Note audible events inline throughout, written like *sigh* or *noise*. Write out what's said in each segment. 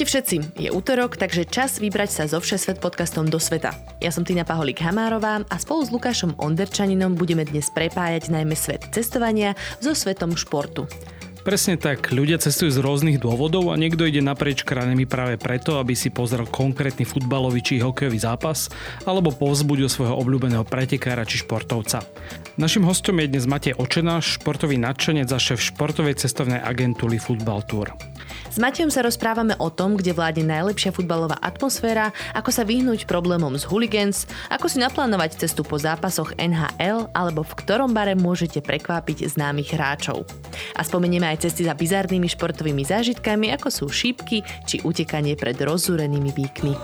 Ahojte všetci, je útorok, takže čas vybrať sa zo Všesvet podcastom do sveta. Ja som Tina Paholík Hamárová a spolu s Lukášom Onderčaninom budeme dnes prepájať najmä svet cestovania so svetom športu. Presne tak, ľudia cestujú z rôznych dôvodov a niekto ide naprieč krajinami práve preto, aby si pozrel konkrétny futbalový či hokejový zápas alebo povzbudil svojho obľúbeného pretekára či športovca. Našim hostom je dnes Matej Očenáš, športový nadšenec a šéf športovej cestovnej agentúry Football Tour. S Matejom sa rozprávame o tom, kde vládne najlepšia futbalová atmosféra, ako sa vyhnúť problémom z hooligans, ako si naplánovať cestu po zápasoch NHL alebo v ktorom bare môžete prekvápiť známych hráčov. A spomenieme aj cesty za bizarnými športovými zážitkami, ako sú šípky či utekanie pred rozúrenými bíkmi.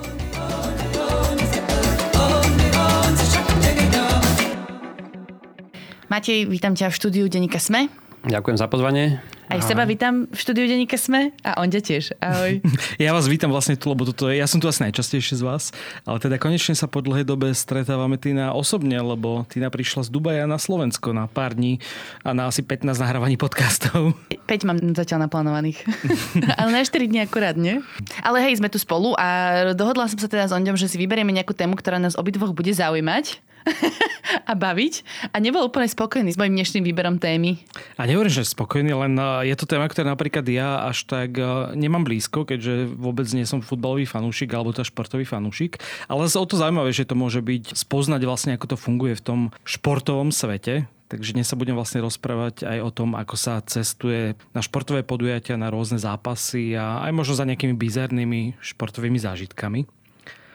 Matej, vítam ťa v štúdiu Denika Sme. Ďakujem za pozvanie. Aj Ahoj. seba vítam v štúdiu Deníka Sme a on ťa tiež. Ahoj. *laughs* Ja vás vítam vlastne tu, lebo toto je, ja som tu asi najčastejšie z vás, ale teda konečne sa po dlhej dobe stretávame Tina osobne, lebo Tina prišla z Dubaja na Slovensko na pár dní a na asi 15 nahrávaní podcastov. 5 mám zatiaľ naplánovaných. *laughs* ale na 4 dní akurát, nie? Ale hej, sme tu spolu a dohodla som sa teda s Ondom, že si vyberieme nejakú tému, ktorá nás obidvoch bude zaujímať *laughs* a baviť a nebol úplne spokojný s mojim dnešným výberom témy. A nehovorím, že spokojný, len je to téma, ktorá napríklad ja až tak nemám blízko, keďže vôbec nie som futbalový fanúšik alebo to športový fanúšik, ale o to zaujímavé, že to môže byť spoznať vlastne, ako to funguje v tom športovom svete, Takže dnes sa budem vlastne rozprávať aj o tom, ako sa cestuje na športové podujatia, na rôzne zápasy a aj možno za nejakými bizarnými športovými zážitkami.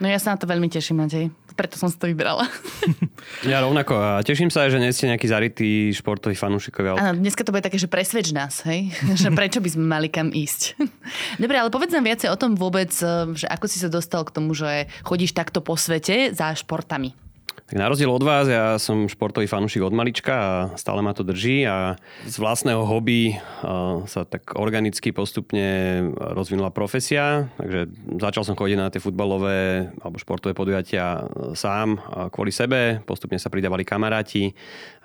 No ja sa na to veľmi teším, Matej preto som si to vybrala. *laughs* Ja rovnako a teším sa, že nie ste nejaký zarytý športový fanúšikovia. Áno, dneska to bude také, že presvedč nás, hej? *laughs* že prečo by sme mali kam ísť. *laughs* Dobre, ale povedz nám viacej o tom vôbec, eh, že ako si sa dostal k tomu, že chodíš takto po svete za športami. Tak na rozdiel od vás, ja som športový fanúšik od malička a stále ma to drží a z vlastného hobby sa tak organicky postupne rozvinula profesia, takže začal som chodiť na tie futbalové alebo športové podujatia sám kvôli sebe, postupne sa pridávali kamaráti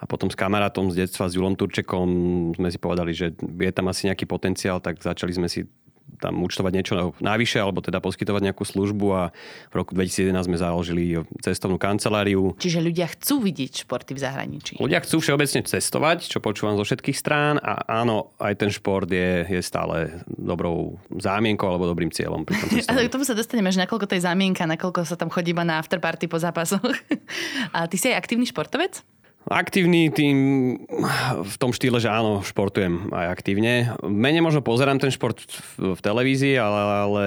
a potom s kamarátom z detstva, s Julom Turčekom sme si povedali, že je tam asi nejaký potenciál, tak začali sme si tam účtovať niečo navyše, alebo teda poskytovať nejakú službu a v roku 2011 sme založili cestovnú kanceláriu. Čiže ľudia chcú vidieť športy v zahraničí. Ľudia chcú všeobecne cestovať, čo počúvam zo všetkých strán a áno, aj ten šport je, je stále dobrou zámienkou alebo dobrým cieľom. Pri tom *laughs* a k tomu sa dostaneme, že nakoľko to je zámienka, nakoľko sa tam chodí iba na afterparty po zápasoch. *laughs* a ty si aj aktívny športovec? Aktívny tým v tom štýle, že áno, športujem aj aktívne. Menej možno pozerám ten šport v televízii, ale, ale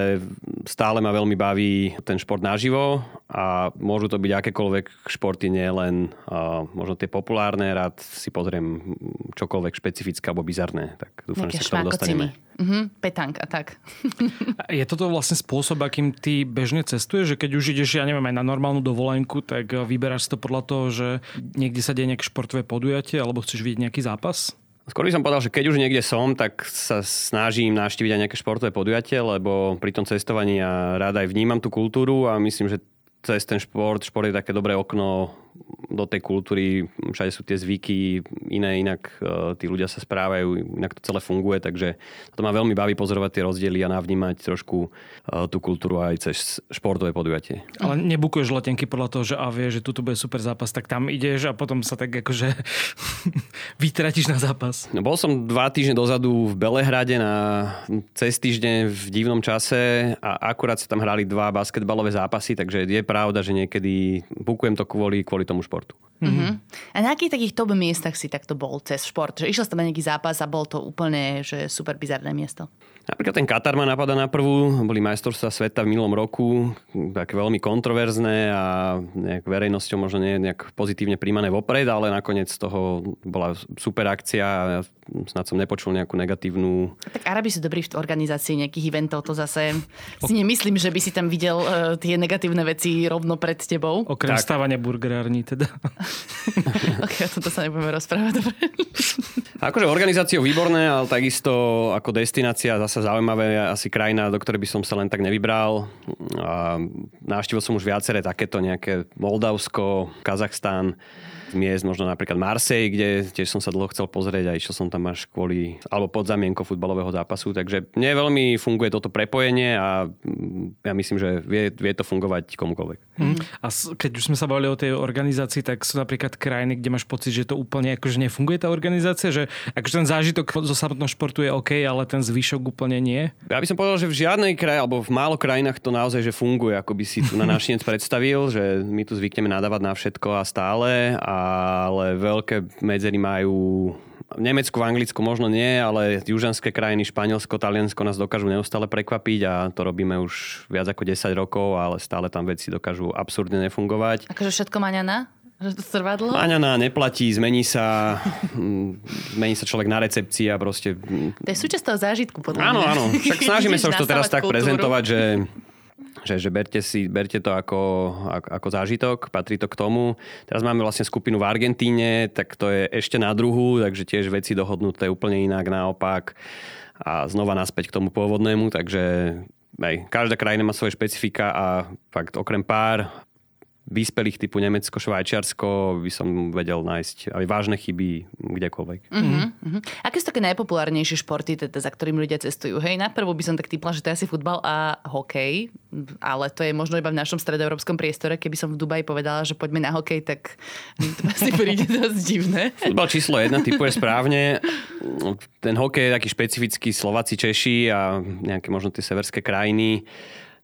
stále ma veľmi baví ten šport naživo a môžu to byť akékoľvek športy, nie len uh, možno tie populárne. Rád si pozriem čokoľvek špecifické alebo bizarné. Tak dúfam, Nejaké že sa k tomu dostaneme. Uh-huh, petank a tak. *laughs* Je toto vlastne spôsob, akým ty bežne cestuješ, že keď už ideš, ja neviem, aj na normálnu dovolenku, tak vyberáš to podľa toho, že niekde sa deje nejaké športové podujatie alebo chceš vidieť nejaký zápas? Skôr by som povedal, že keď už niekde som, tak sa snažím navštíviť aj nejaké športové podujatie, lebo pri tom cestovaní ja rád aj vnímam tú kultúru a myslím, že cez ten šport, šport je také dobré okno do tej kultúry, všade sú tie zvyky iné, inak uh, tí ľudia sa správajú, inak to celé funguje, takže to ma veľmi baví pozorovať tie rozdiely a navnímať trošku uh, tú kultúru aj cez športové podujatie. Ale nebukuješ letenky podľa toho, že a vie, že tu bude super zápas, tak tam ideš a potom sa tak akože *laughs* vytratíš na zápas. No, bol som dva týždne dozadu v Belehrade na cez týždeň v divnom čase a akurát sa tam hrali dva basketbalové zápasy, takže je pravda, že niekedy bukujem to kvôli, kvôli tomu športu. Mm-hmm. A na akých takých top miestach si takto bol cez šport? Že išiel si tam na nejaký zápas a bol to úplne že super bizarné miesto? Napríklad ten Katar ma napadá na prvú, boli majstrovstvá sveta v minulom roku, také veľmi kontroverzné a nejak verejnosťou možno nie nejak pozitívne príjmané vopred, ale nakoniec z toho bola super akcia a ja snad som nepočul nejakú negatívnu... Tak Arabi sú dobrí v organizácii nejakých eventov, to zase si nemyslím, že by si tam videl uh, tie negatívne veci rovno pred tebou. Okrem tak. stávania burgerární teda. *laughs* ok, o tomto sa nebudeme rozprávať, dobre. *laughs* Akože organizáciou výborné, ale takisto ako destinácia zase zaujímavé, asi krajina, do ktorej by som sa len tak nevybral. A návštevil som už viaceré takéto nejaké Moldavsko, Kazachstán miest, možno napríklad Marseille, kde tiež som sa dlho chcel pozrieť a išiel som tam až kvôli, alebo pod zamienko futbalového zápasu. Takže mne veľmi funguje toto prepojenie a mm, ja myslím, že vie, vie to fungovať komukoľvek. Hmm. A keď už sme sa bavili o tej organizácii, tak sú napríklad krajiny, kde máš pocit, že to úplne akože nefunguje tá organizácia, že akože ten zážitok zo samotného športu je OK, ale ten zvyšok úplne nie? Ja by som povedal, že v žiadnej kraji, alebo v málo krajinách to naozaj že funguje, ako by si tu na našinec *laughs* predstavil, že my tu zvykneme nadávať na všetko a stále a ale veľké medzery majú v Nemecku, v Anglicku možno nie, ale južanské krajiny, Španielsko, Taliansko nás dokážu neustále prekvapiť a to robíme už viac ako 10 rokov, ale stále tam veci dokážu absurdne nefungovať. Akože všetko trvá dlho? Maňaná neplatí, zmení sa, *laughs* zmení sa človek na recepcii a proste... To je súčasť toho zážitku, podľa Áno, áno. Však snažíme *laughs* sa už to teraz tak prezentovať, že že, že berte, si, berte to ako, ako, zážitok, patrí to k tomu. Teraz máme vlastne skupinu v Argentíne, tak to je ešte na druhu, takže tiež veci dohodnuté úplne inak, naopak. A znova naspäť k tomu pôvodnému, takže aj, každá krajina má svoje špecifika a fakt okrem pár vyspelých typu Nemecko, Švajčiarsko by som vedel nájsť aj vážne chyby kdekoľvek. Uh-huh, uh-huh. Aké sú také najpopulárnejšie športy, teda, za ktorým ľudia cestujú? Hej, najprv by som tak typla, že to je asi futbal a hokej, ale to je možno iba v našom stredoeurópskom priestore. Keby som v Dubaji povedala, že poďme na hokej, tak to *laughs* asi príde dosť divné. Futbal číslo jedna typuje správne. Ten hokej je taký špecifický Slováci, Češi a nejaké možno tie severské krajiny.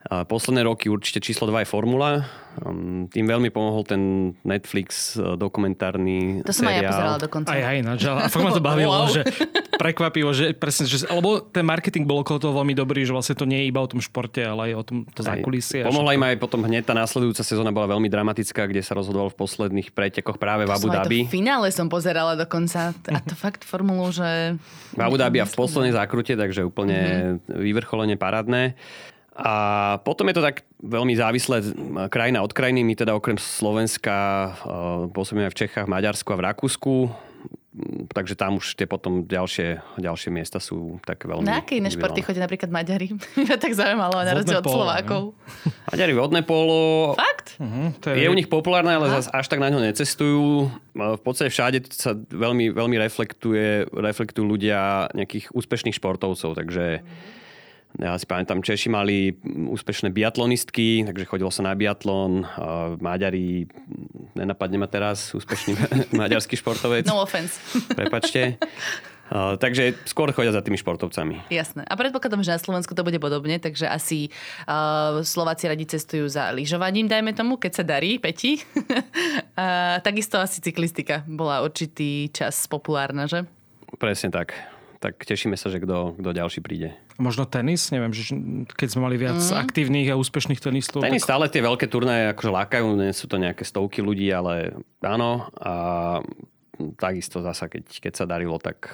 Posledné roky určite číslo 2 je Formula. Um, tým veľmi pomohol ten Netflix uh, dokumentárny To som aj ja pozerala dokonca. Aj, aj, nač, a fakt ma to bavilo, wow. že prekvapivo, že presne, že, alebo ten marketing bol okolo toho veľmi dobrý, že vlastne to nie je iba o tom športe, ale aj o tom to zákulisie. Pomohla im aj potom hneď tá následujúca sezóna bola veľmi dramatická, kde sa rozhodoval v posledných pretekoch práve v Abu Dhabi. V finále som pozerala dokonca a to fakt formulu, že... V Abu Dhabi a v poslednej zákrute, takže úplne mm-hmm. vyvrcholenie parádne. A potom je to tak veľmi závislé krajina od krajiny. My teda okrem Slovenska e, pôsobíme v Čechách, Maďarsku a v Rakúsku. Takže tam už tie potom ďalšie, ďalšie miesta sú tak veľmi... Na aké iné športy chodia napríklad Maďari? *laughs* Mňa tak zaujímalo, na rozdiel od Slovákov. *laughs* Maďari vodné polo. Fakt? Uh-huh, to je... je u nich populárne, ale zase až tak na ňo necestujú. V podstate všade sa veľmi, veľmi reflektuje, reflektujú ľudia nejakých úspešných športovcov, takže uh-huh ja si pamätám, Češi mali úspešné biatlonistky, takže chodilo sa na biatlon. Maďari, nenapadne ma teraz, úspešný *laughs* maďarský športovec. No offense. *laughs* Prepačte. Uh, takže skôr chodia za tými športovcami. Jasné. A predpokladám, že na Slovensku to bude podobne, takže asi uh, Slováci radi cestujú za lyžovaním, dajme tomu, keď sa darí, Peti. *laughs* uh, takisto asi cyklistika bola určitý čas populárna, že? Presne tak tak tešíme sa, že kto, kto ďalší príde. Možno tenis? Neviem, že keď sme mali viac mm. aktívnych a úspešných tenistov. Tenis tak... stále tie veľké turnaje akože lákajú, nie sú to nejaké stovky ľudí, ale áno. A takisto zasa, keď, keď sa darilo, tak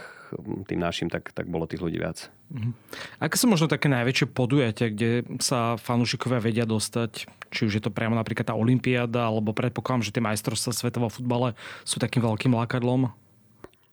tým našim, tak, tak bolo tých ľudí viac. Mm. Aké sú možno také najväčšie podujatia, kde sa fanúšikovia vedia dostať? Či už je to priamo napríklad tá Olympiáda, alebo predpokladám, že tie majstrovstvá svetového futbale sú takým veľkým lákadlom?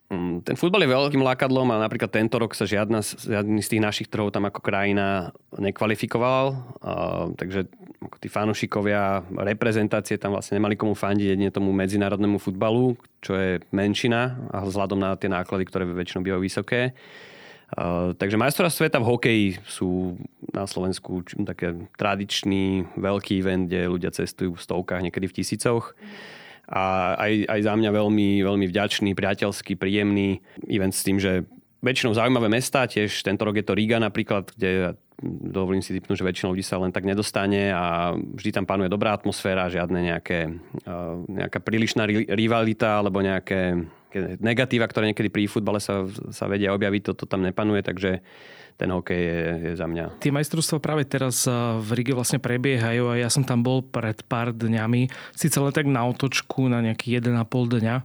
Mm, ten futbal je veľkým lákadlom a napríklad tento rok sa žiadna, žiadny z tých našich trhov tam ako krajina nekvalifikoval. Uh, takže tí fanúšikovia reprezentácie tam vlastne nemali komu fandiť jedine tomu medzinárodnému futbalu, čo je menšina a vzhľadom na tie náklady, ktoré väčšinou bývajú vysoké. Uh, takže majstora sveta v hokeji sú na Slovensku také tradičný veľký event, kde ľudia cestujú v stovkách, niekedy v tisícoch. Mm a aj, aj za mňa veľmi, veľmi vďačný, priateľský, príjemný event s tým, že väčšinou zaujímavé mesta, tiež tento rok je to Riga napríklad, kde dovolím si typnúť, že väčšina ľudí sa len tak nedostane a vždy tam panuje dobrá atmosféra, žiadne nejaké, nejaká prílišná rivalita alebo nejaké negatíva, ktoré niekedy pri futbale sa, sa vedia objaviť, toto tam nepanuje, takže ten hokej je, je za mňa. Tie majstrovstvá práve teraz v Rige vlastne prebiehajú a ja som tam bol pred pár dňami, síce len tak na otočku na nejaký 1,5 dňa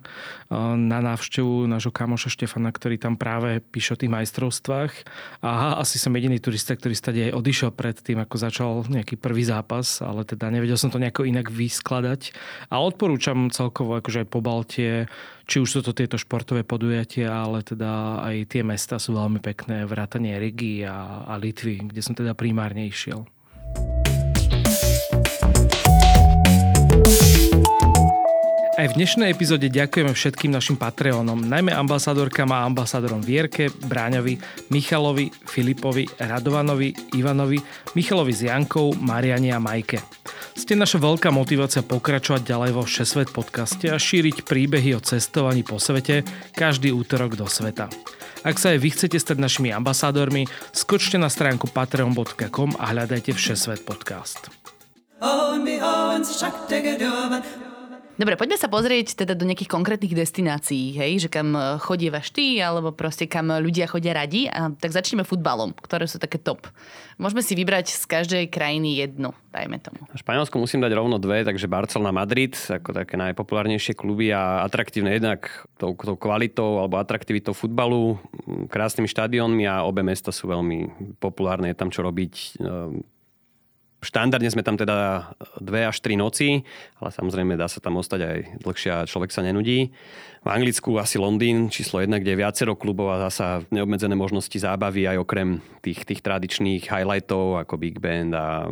na návštevu nášho kamoša Štefana, ktorý tam práve píše o tých majstrovstvách. A asi som jediný turista, ktorý stade aj odišiel pred tým, ako začal nejaký prvý zápas, ale teda nevedel som to nejako inak vyskladať. A odporúčam celkovo akože aj po Baltie, či už sú to tieto športové podujatia, ale teda aj tie mesta sú veľmi pekné, vrátanie Rigi a, a Litvy, kde som teda primárne išiel. Aj v dnešnej epizóde ďakujeme všetkým našim Patreonom, najmä ambasádorkám a ambasádorom Vierke, Bráňovi, Michalovi, Filipovi, Radovanovi, Ivanovi, Michalovi s Jankou, Mariani a Majke. Ste naša veľká motivácia pokračovať ďalej vo Všesvet podcaste a šíriť príbehy o cestovaní po svete každý útorok do sveta. Ak sa aj vy chcete stať našimi ambasádormi, skočte na stránku patreon.com a hľadajte Všesvet podcast. Dobre, poďme sa pozrieť teda do nejakých konkrétnych destinácií, hej, že kam e, chodívaš ty, alebo proste kam ľudia chodia radi. A tak začneme futbalom, ktoré sú také top. Môžeme si vybrať z každej krajiny jednu, dajme tomu. Španielsku musím dať rovno dve, takže Barcelona, Madrid, ako také najpopulárnejšie kluby a atraktívne jednak tou, tou kvalitou alebo atraktivitou futbalu, krásnymi štadiónmi a obe mesta sú veľmi populárne, je tam čo robiť e, Štandardne sme tam teda dve až tri noci, ale samozrejme dá sa tam ostať aj dlhšie a človek sa nenudí. V Anglicku asi Londýn číslo jedna, kde je viacero klubov a zasa neobmedzené možnosti zábavy aj okrem tých, tých tradičných highlightov ako Big Band a...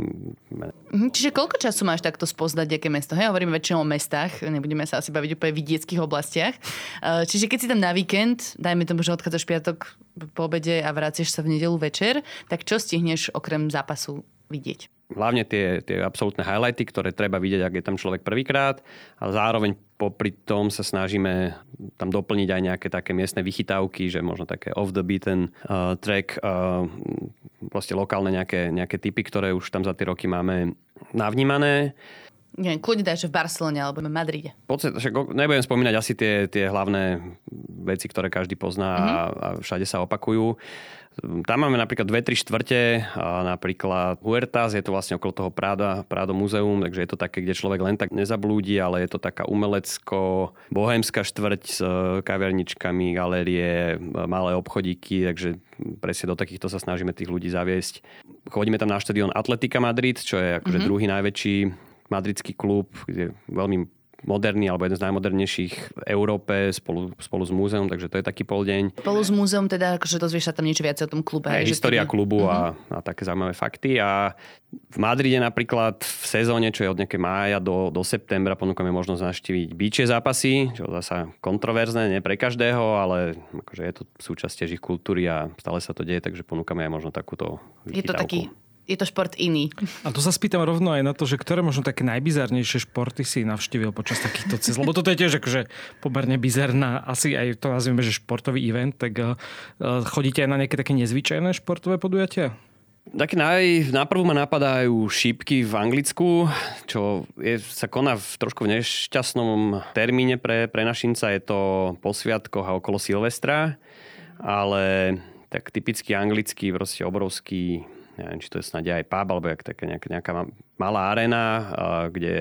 Mhm, čiže koľko času máš takto spoznať, aké mesto? Hej, hovoríme väčšinou o mestách, nebudeme sa asi baviť úplne v vidieckých oblastiach. Eh, čiže keď si tam na víkend, dajme tomu, že odchádzaš piatok po obede a vracieš sa v nedelu večer, tak čo stihneš okrem zápasu vidieť? Hlavne tie, tie absolútne highlighty, ktoré treba vidieť, ak je tam človek prvýkrát. A zároveň popri tom sa snažíme tam doplniť aj nejaké také miestne vychytávky, že možno také off the beaten uh, track, uh, proste lokálne nejaké, nejaké typy, ktoré už tam za tie roky máme navnímané. Nie, kľudne dáš v Barcelone alebo v Madride. Podstate, však nebudem spomínať asi tie, tie hlavné veci, ktoré každý pozná mm-hmm. a, a všade sa opakujú. Tam máme napríklad dve, tri štvrte, a napríklad Huertas, je to vlastne okolo toho Práda, Prádo muzeum, takže je to také, kde človek len tak nezablúdi, ale je to taká umelecko, bohemská štvrť s e, kaverničkami, galérie, e, malé obchodíky, takže presne do takýchto sa snažíme tých ľudí zaviesť. Chodíme tam na štadión Atletika Madrid, čo je akože mm-hmm. druhý najväčší madridský klub, kde je veľmi moderný alebo jeden z najmodernejších v Európe spolu, spolu s múzeum, takže to je taký poldeň. Spolu s múzeum teda, akože dozvieš sa tam niečo viac o tom klube. Aj história tedy... klubu uh-huh. a, mhm. a také zaujímavé fakty. A v Madride napríklad v sezóne, čo je od nejaké mája do, do septembra, ponúkame možnosť navštíviť bíče zápasy, čo zasa kontroverzné, nie pre každého, ale akože je to súčasť ich kultúry a stále sa to deje, takže ponúkame aj možno takúto vychytávku. Je to taký je to šport iný. A tu sa spýtam rovno aj na to, že ktoré možno také najbizarnejšie športy si navštívil počas takýchto cest. Lebo toto je tiež akože pomerne bizarná, asi aj to nazvieme, že športový event, tak uh, chodíte aj na nejaké také nezvyčajné športové podujatia? Také naj, naprvu ma napadajú šípky v Anglicku, čo je, sa koná v trošku nešťastnom termíne pre, pre našinca. Je to po sviatkoch a okolo Silvestra, ale tak typicky anglický, proste obrovský neviem, či to je snáď aj pub, alebo jak taká nejaká, nejaká malá arena, kde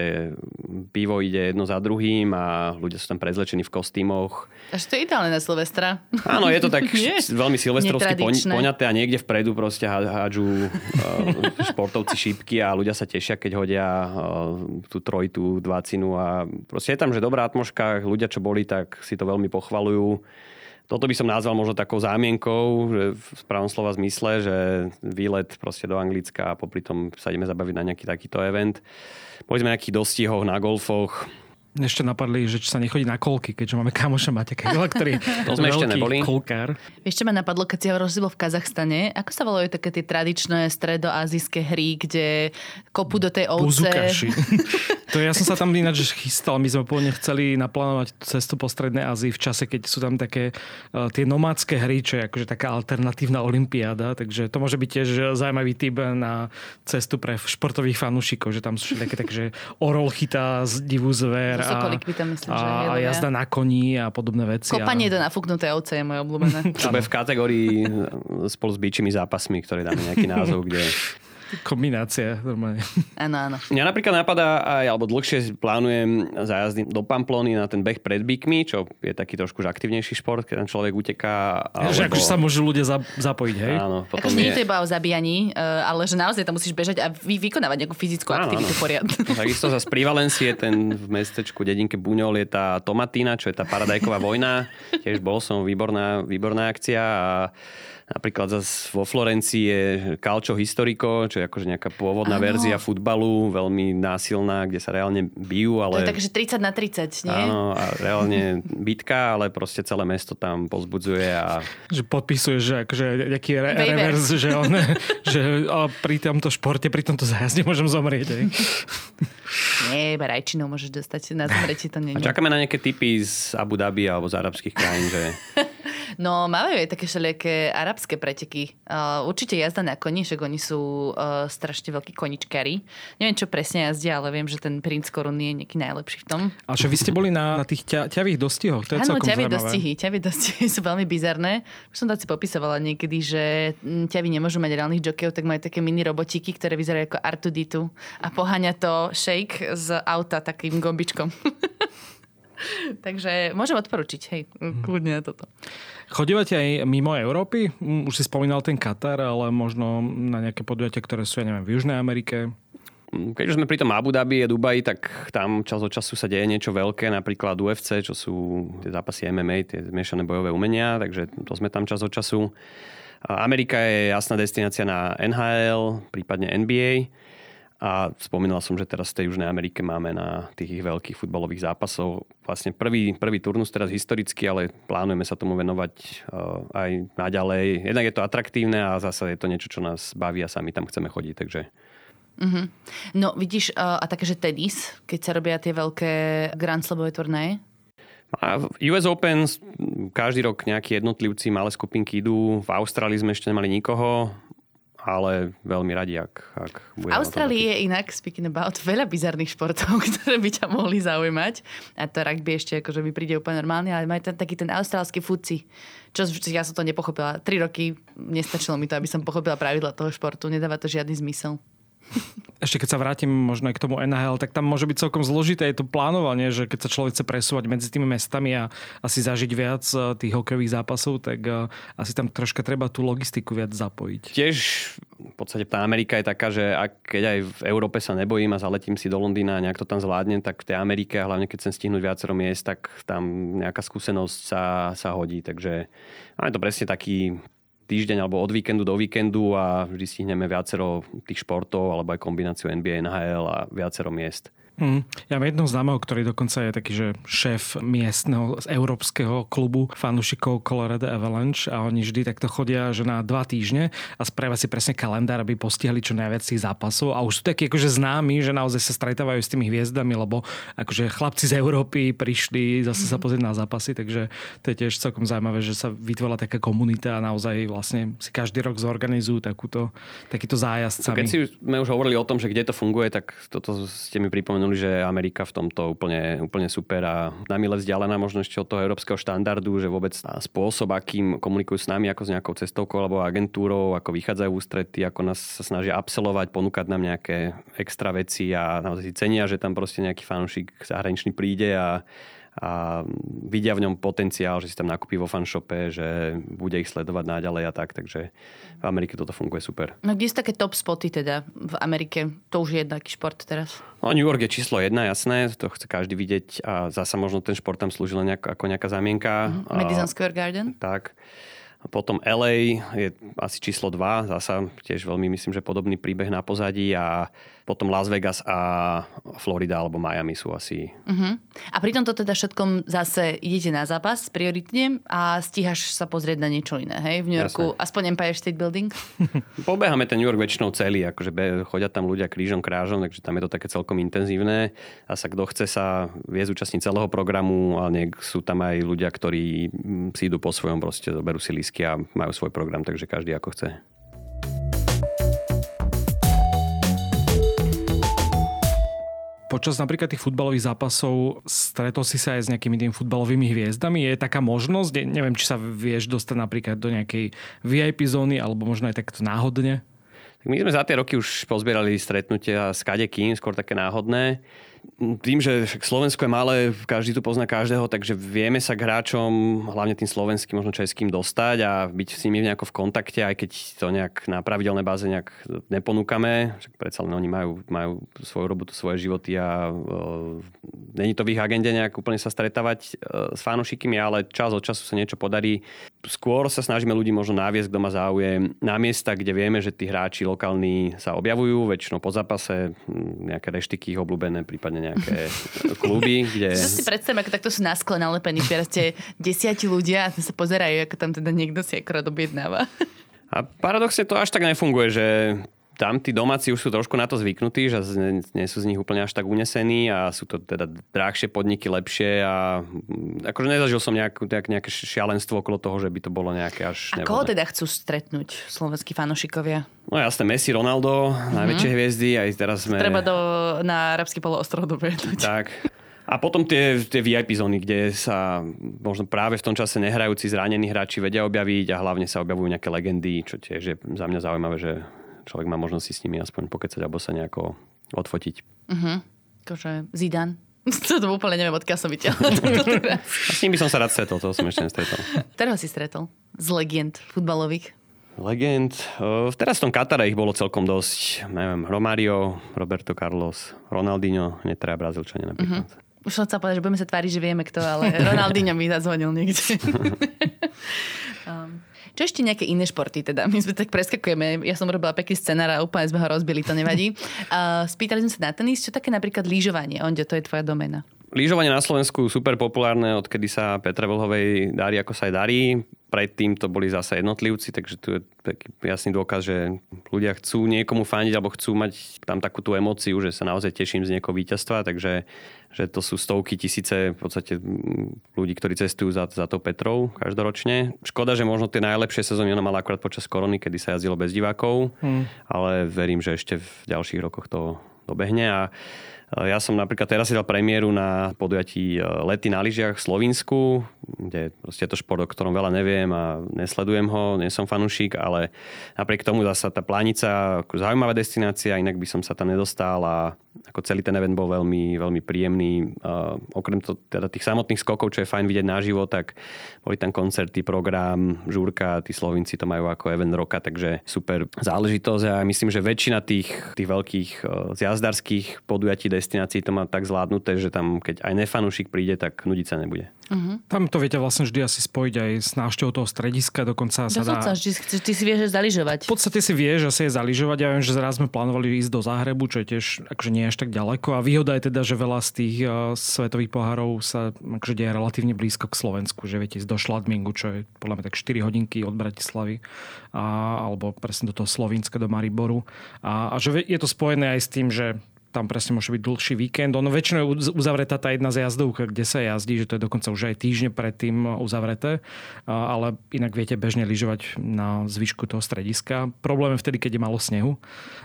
pivo ide jedno za druhým a ľudia sú tam prezlečení v kostýmoch. Až to je ideálne na Silvestra. Áno, je to tak *laughs* veľmi silvestrovsky poňaté a niekde vpredu proste hádžu športovci šípky a ľudia sa tešia, keď hodia tú trojtu, dvacinu a proste je tam, že dobrá atmoška, ľudia, čo boli, tak si to veľmi pochvalujú toto by som nazval možno takou zámienkou, že v správnom slova zmysle, že výlet proste do Anglicka a popri tom sa ideme zabaviť na nejaký takýto event. Na nejakých dostihoch, na golfoch, ešte napadli, že sa nechodí na kolky, keďže máme kamoša Kajla, ktorý *laughs* to sme ešte neboli. kolkár. Čo ma napadlo, keď si hovoril, že v Kazachstane, ako sa volajú také tie tradičné stredoazijské hry, kde kopu do tej ovce? *laughs* to ja som sa tam ináč chystal. My sme pôvodne chceli naplánovať cestu po Strednej Ázii v čase, keď sú tam také uh, tie nomádske hry, čo je akože taká alternatívna olimpiáda. Takže to môže byť tiež zaujímavý typ na cestu pre športových fanúšikov, že tam sú také, takže orol chytá z divú zver a, Sokolík by tam myslím, že a, jazda na koni a podobné veci. Kopanie a... do nafúknuté ovce je moje obľúbené. To v kategórii spolu s bičimi zápasmi, ktoré dáme nejaký názov, kde Kombinácia, normálne. Áno, áno. Mňa napríklad napadá aj, alebo dlhšie plánujem zájazdy do Pamplony na ten beh pred bykmi, čo je taký trošku už aktívnejší šport, keď tam človek uteká. Alebo... Že akože sa môžu ľudia zapojiť, hej? Áno. Potom akože nie je to iba o zabíjaní, e, ale že naozaj tam musíš bežať a vy, vykonávať nejakú fyzickú áno, aktivitu áno. poriadnu. *laughs* Takisto za z Valencie, ten v mestečku dedinke Buňol je tá Tomatína, čo je tá paradajková vojna. Tiež bol som, výborná, výborná akcia a Napríklad zase vo Florencii je Calcio Historico, čo je akože nejaká pôvodná ano. verzia futbalu, veľmi násilná, kde sa reálne bijú. Ale... To je takže 30 na 30, nie? Áno, a reálne bitka, ale proste celé mesto tam pozbudzuje. A... Že podpisuje, že akože nejaký re- revers, že, *laughs* on, že pri tomto športe, pri tomto zájazde môžem zomrieť. Aj. *laughs* Nie, iba rajčinou môžeš dostať na zomrieť, to nie. A čakáme na nejaké typy z Abu Dhabi alebo z arabských krajín, že *laughs* No, majú aj také všelijaké arabské preteky. Uh, určite jazda na koni, však oni sú uh, strašne veľkí koničkári. Neviem, čo presne jazdia, ale viem, že ten princ koruny je nejaký najlepší v tom. A že vy ste boli na, na tých ťa, ťavých dostihoch, to je Áno, ťavy dostihy. Ťavy dostihy sú veľmi bizarné. Už som to asi popisovala niekedy, že mm, ťavy nemôžu mať reálnych jokejov, tak majú také mini robotíky, ktoré vyzerajú ako Artuditu a poháňa to shake z auta takým gombičkom. *laughs* *laughs* Takže môžem odporučiť, hej, kľudne toto. Chodívate aj mimo Európy? Mm, už si spomínal ten Katar, ale možno na nejaké podujatia, ktoré sú, ja neviem, v Južnej Amerike? Keď už sme pri tom Abu Dhabi a Dubaji, tak tam čas od času sa deje niečo veľké, napríklad UFC, čo sú tie zápasy MMA, tie zmiešané bojové umenia, takže to sme tam čas od času. Amerika je jasná destinácia na NHL, prípadne NBA. A spomínal som, že teraz v tej Južnej Amerike máme na tých veľkých futbalových zápasov vlastne prvý, prvý turnus teraz historicky, ale plánujeme sa tomu venovať uh, aj naďalej. Jednak je to atraktívne a zase je to niečo, čo nás baví a sami tam chceme chodiť, takže... Mm-hmm. No vidíš, uh, a také, že tenis, keď sa robia tie veľké Grand Slamové turnaje? A US Open každý rok nejakí jednotlivci, malé skupinky idú. V Austrálii sme ešte nemali nikoho ale veľmi radi, ak, ak bude. V Austrálii je inak, speaking about, veľa bizarných športov, *laughs* ktoré by ťa mohli zaujímať. A to rugby ešte akože mi príde úplne normálne, ale majú tam taký ten austrálsky futci. Čo ja som to nepochopila. Tri roky nestačilo mi to, aby som pochopila pravidla toho športu. Nedáva to žiadny zmysel. Ešte keď sa vrátim možno aj k tomu NHL, tak tam môže byť celkom zložité je to plánovanie, že keď sa človek chce presúvať medzi tými mestami a asi zažiť viac eh, tých hokejových zápasov, tak eh, asi tam troška treba tú logistiku viac zapojiť. Tiež v podstate tá Amerika je taká, že ak, keď aj v Európe sa nebojím a zaletím si do Londýna a nejak to tam zvládnem, tak v tej Amerike, a hlavne keď chcem stihnúť viacero miest, tak tam nejaká skúsenosť sa, sa hodí. Takže máme to presne taký týždeň alebo od víkendu do víkendu a vždy stihneme viacero tých športov alebo aj kombináciu NBA, NHL a viacero miest. Mm. Ja mám jedného známeho, ktorý dokonca je taký, že šéf miestneho európskeho klubu fanúšikov Colorado Avalanche a oni vždy takto chodia, že na dva týždne a spravia si presne kalendár, aby postihli čo najviac tých zápasov a už sú takí akože známi, že naozaj sa stretávajú s tými hviezdami, lebo akože chlapci z Európy prišli zase sa mhm. pozrieť na zápasy, takže to je tiež celkom zaujímavé, že sa vytvorila taká komunita a naozaj vlastne si každý rok zorganizujú takúto, takýto zájazd sami. Keď si sme už hovorili o tom, že kde to funguje, tak toto ste mi pripomenuli spomenuli, že Amerika v tomto úplne, úplne super a namile vzdialená možno ešte od toho európskeho štandardu, že vôbec spôsob, akým komunikujú s nami ako s nejakou cestovkou alebo agentúrou, ako vychádzajú ústrety, ako nás sa snažia absolvovať, ponúkať nám nejaké extra veci a naozaj si cenia, že tam proste nejaký fanúšik zahraničný príde a a vidia v ňom potenciál, že si tam nakúpi vo fanshope, že bude ich sledovať naďalej a tak, takže v Amerike toto funguje super. No kde sú také top spoty teda v Amerike? To už je taký šport teraz. No New York je číslo jedna, jasné, to chce každý vidieť a zasa možno ten šport tam slúžil nejak, ako nejaká zamienka. Mm-hmm. Madison Square Garden? Tak. Potom LA je asi číslo 2, zasa tiež veľmi myslím, že podobný príbeh na pozadí a potom Las Vegas a Florida alebo Miami sú asi... Uh-huh. A pri tomto teda všetkom zase idete na zápas prioritne a stíhaš sa pozrieť na niečo iné, hej? V New Yorku, Jasne. aspoň Empire State Building? *laughs* Pobeháme ten New York väčšinou celý, akože chodia tam ľudia krížom, krážom, takže tam je to také celkom intenzívne. A sa kto chce sa vie zúčastniť celého programu, a niek sú tam aj ľudia, ktorí si idú po svojom, proste zoberú si lísky a majú svoj program, takže každý ako chce. Počas napríklad tých futbalových zápasov stretol si sa aj s nejakými tými futbalovými hviezdami? Je taká možnosť? Neviem, či sa vieš dostať napríklad do nejakej VIP zóny alebo možno aj takto náhodne? My sme za tie roky už pozbierali stretnutia s kadekým, skôr také náhodné tým, že Slovensko je malé, každý tu pozná každého, takže vieme sa k hráčom, hlavne tým slovenským, možno českým dostať a byť s nimi nejako v kontakte, aj keď to nejak na pravidelnej báze nejak neponúkame. Však predsa len oni majú, majú svoju robotu, svoje životy a uh, není to v ich agende nejak úplne sa stretávať uh, s fanošikmi, ale čas od času sa niečo podarí. Skôr sa snažíme ľudí možno naviesť, kto má záujem na miesta, kde vieme, že tí hráči lokálni sa objavujú, väčšinou po zápase, nejaké reštiky ich obľúbené, prípadne prípadne nejaké kluby, kde... To si predstavím, ako takto sú na skle nalepení, ste desiati ľudia a sa pozerajú, ako tam teda niekto si akorát objednáva. A paradoxne to až tak nefunguje, že tam tí domáci už sú trošku na to zvyknutí, že nie sú z nich úplne až tak unesení a sú to teda drahšie podniky, lepšie a mm, akože nezažil som nejak, nejak, nejaké šialenstvo okolo toho, že by to bolo nejaké až... A koho teda chcú stretnúť slovenskí fanošikovia? No jasné, Messi, Ronaldo, mm-hmm. najväčšie hviezdy, aj teraz sme... Treba do, na arabský poloostrov dobehnúť. Tak. A potom tie, tie VIP zóny, kde sa možno práve v tom čase nehrajúci zranení hráči vedia objaviť a hlavne sa objavujú nejaké legendy, čo tiež je za mňa zaujímavé, že človek má možnosť si s nimi aspoň pokecať alebo sa nejako odfotiť. Uh-huh. Akože Zidane. *laughs* To, úplne neviem, odkiaľ som videl. *laughs* s ním by som sa rád stretol, to som ešte nestretol. Ktorého si stretol? Z legend futbalových? Legend. teraz v tom Katare ich bolo celkom dosť. Neviem, Romario, Roberto Carlos, Ronaldinho, netraja Brazílčania napríklad. Uh-huh. Už som chcela povedať, že budeme sa tváriť, že vieme kto, ale *laughs* Ronaldinho mi zazvonil niekde. um, čo ešte nejaké iné športy teda? My sme tak preskakujeme. Ja som robila pekný scenár a úplne sme ho rozbili, to nevadí. Uh, spýtali sme sa na tenis, čo také napríklad lyžovanie? Onde, to je tvoja domena. Lyžovanie na Slovensku super populárne, odkedy sa Petre Vlhovej darí, ako sa aj darí. Predtým to boli zase jednotlivci, takže tu je taký jasný dôkaz, že ľudia chcú niekomu fandiť alebo chcú mať tam takú tú emóciu, že sa naozaj teším z niekoho víťazstva, takže že to sú stovky, tisíce v podstate ľudí, ktorí cestujú za, za to Petrov každoročne. Škoda, že možno tie najlepšie sezóny ona mala akurát počas korony, kedy sa jazdilo bez divákov, hmm. ale verím, že ešte v ďalších rokoch to dobehne a ja som napríklad teraz si dal premiéru na podujatí e, lety na lyžiach v Slovinsku, kde je to šport, o ktorom veľa neviem a nesledujem ho, nie som fanúšik, ale napriek tomu zasa tá plánica, zaujímavá destinácia, inak by som sa tam nedostal a ako celý ten event bol veľmi, veľmi príjemný. Uh, okrem to, teda tých samotných skokov, čo je fajn vidieť naživo, tak boli tam koncerty, program, žúrka, tí Slovinci to majú ako event roka, takže super záležitosť a myslím, že väčšina tých, tých veľkých uh, zjazdarských podujatí destinácií to má tak zvládnuté, že tam keď aj nefanúšik príde, tak nudiť sa nebude. Uh-huh. Tam to viete vlastne vždy asi spojiť aj s návštevou toho strediska, dokonca sa dá... Ty, ty si vieš zaližovať. V podstate si vieš, že sa je zaližovať. Ja viem, že raz sme plánovali ísť do Záhrebu, čo je tiež akože nie až tak ďaleko. A výhoda je teda, že veľa z tých uh, svetových pohárov sa akože deje relatívne blízko k Slovensku. Že viete do Šladmingu, čo je podľa mňa tak 4 hodinky od Bratislavy. A, alebo presne do toho Slovinska, do Mariboru. A, a že je to spojené aj s tým, že tam presne môže byť dlhší víkend. Ono väčšinou je uzavretá tá jedna zjazdovka, kde sa jazdí, že to je dokonca už aj týždne predtým uzavreté, ale inak viete bežne lyžovať na zvyšku toho strediska. Problém je vtedy, keď je malo snehu.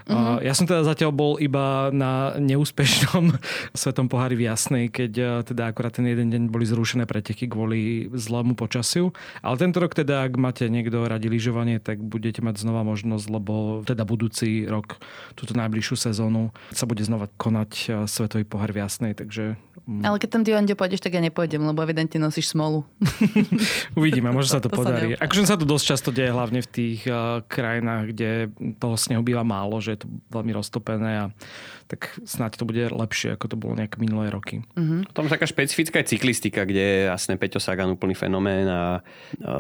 Uh-huh. Ja som teda zatiaľ bol iba na neúspešnom *laughs* svetom pohári v Jasnej, keď teda akorát ten jeden deň boli zrušené preteky kvôli zlému počasiu. Ale tento rok teda, ak máte niekto radi lyžovanie, tak budete mať znova možnosť, lebo teda budúci rok, túto najbližšiu sezónu sa bude znova znova konať eh, Svetový pohár v Jasnej, takže... Mm. Ale keď tam ty onde pôjdeš, tak ja nepôjdem, lebo evidentne nosíš smolu. *laughs* Uvidíme, možno sa to, *laughs* to podarí. Sa akože sa to dosť často deje, hlavne v tých uh, krajinách, kde toho snehu býva málo, že je to veľmi roztopené a tak snáď to bude lepšie, ako to bolo nejaké minulé roky. Uh-huh. Potom taká špecifická je cyklistika, kde je jasne Peťo Sagan úplný fenomén a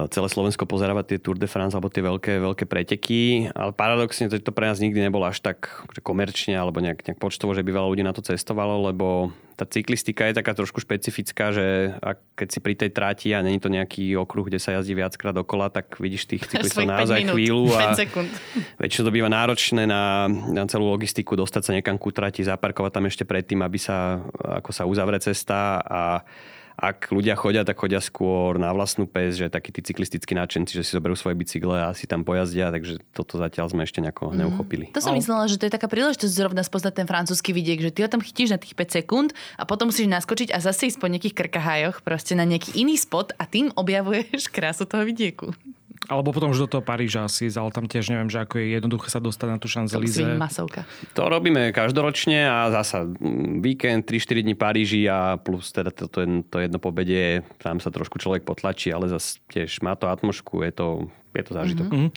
celé Slovensko pozeráva tie Tour de France alebo tie veľké, veľké preteky, ale paradoxne to, to pre nás nikdy nebolo až tak komerčne alebo nejak, nejak počtovo, že by veľa ľudí na to cestovalo, lebo tá cyklistika je taká trošku špecifická, že ak, keď si pri tej tráti a není to nejaký okruh, kde sa jazdí viackrát dokola, tak vidíš tých *laughs* cyklistov naozaj minút, chvíľu a väčšinou to býva náročné na, na celú logistiku dostať sa niekam ku trati, zaparkovať tam ešte predtým, aby sa, ako sa uzavre cesta a ak ľudia chodia, tak chodia skôr na vlastnú pes, že takí tí cyklistickí náčenci, že si zoberú svoje bicykle a si tam pojazdia, takže toto zatiaľ sme ešte nejako mm. neuchopili. To som Ale- myslela, že to je taká príležitosť zrovna spoznať ten francúzsky vidiek, že ty ho tam chytíš na tých 5 sekúnd a potom musíš naskočiť a zase ísť po nejakých krkahajoch proste na nejaký iný spot a tým objavuješ *laughs* krásu toho vidieku. Alebo potom už do toho Paríža asi, ale tam tiež neviem, že ako je jednoduché sa dostať na tú Champs-Élysées. masovka. To robíme každoročne a zasa mm, víkend, 3-4 dní Paríži a plus teda to, to, jedno- to jedno pobedie, tam sa trošku človek potlačí, ale zase tiež má to atmošku, je to, je to zážitok. Mhm.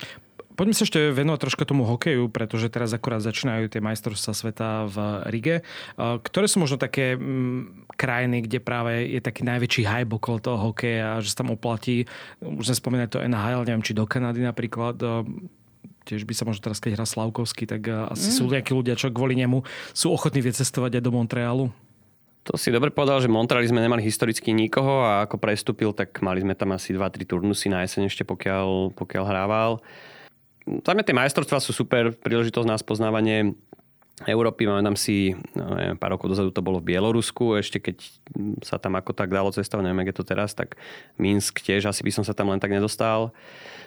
Poďme sa ešte venovať troška tomu hokeju, pretože teraz akorát začínajú tie majstrovstvá sveta v Rige. Uh, Ktoré sú možno také mm, krajiny, kde práve je taký najväčší hype okolo toho hokeja, že sa tam oplatí, už sme spomínali to NHL, neviem, či do Kanady napríklad, uh, tiež by sa možno teraz, keď hrá Slavkovský, tak uh, asi sú nejakí ľudia, čo kvôli nemu sú ochotní vycestovať aj do Montrealu. To si dobre povedal, že Montreali sme nemali historicky nikoho a ako prestúpil, tak mali sme tam asi 2-3 turnusy na jeseň ešte, pokiaľ, pokiaľ hrával. Za mňa tie majstrovstvá sú super príležitosť na spoznávanie Európy. Máme tam si, no, neviem, pár rokov dozadu to bolo v Bielorusku, ešte keď sa tam ako tak dalo cestovať, neviem, jak je to teraz, tak Minsk tiež, asi by som sa tam len tak nedostal.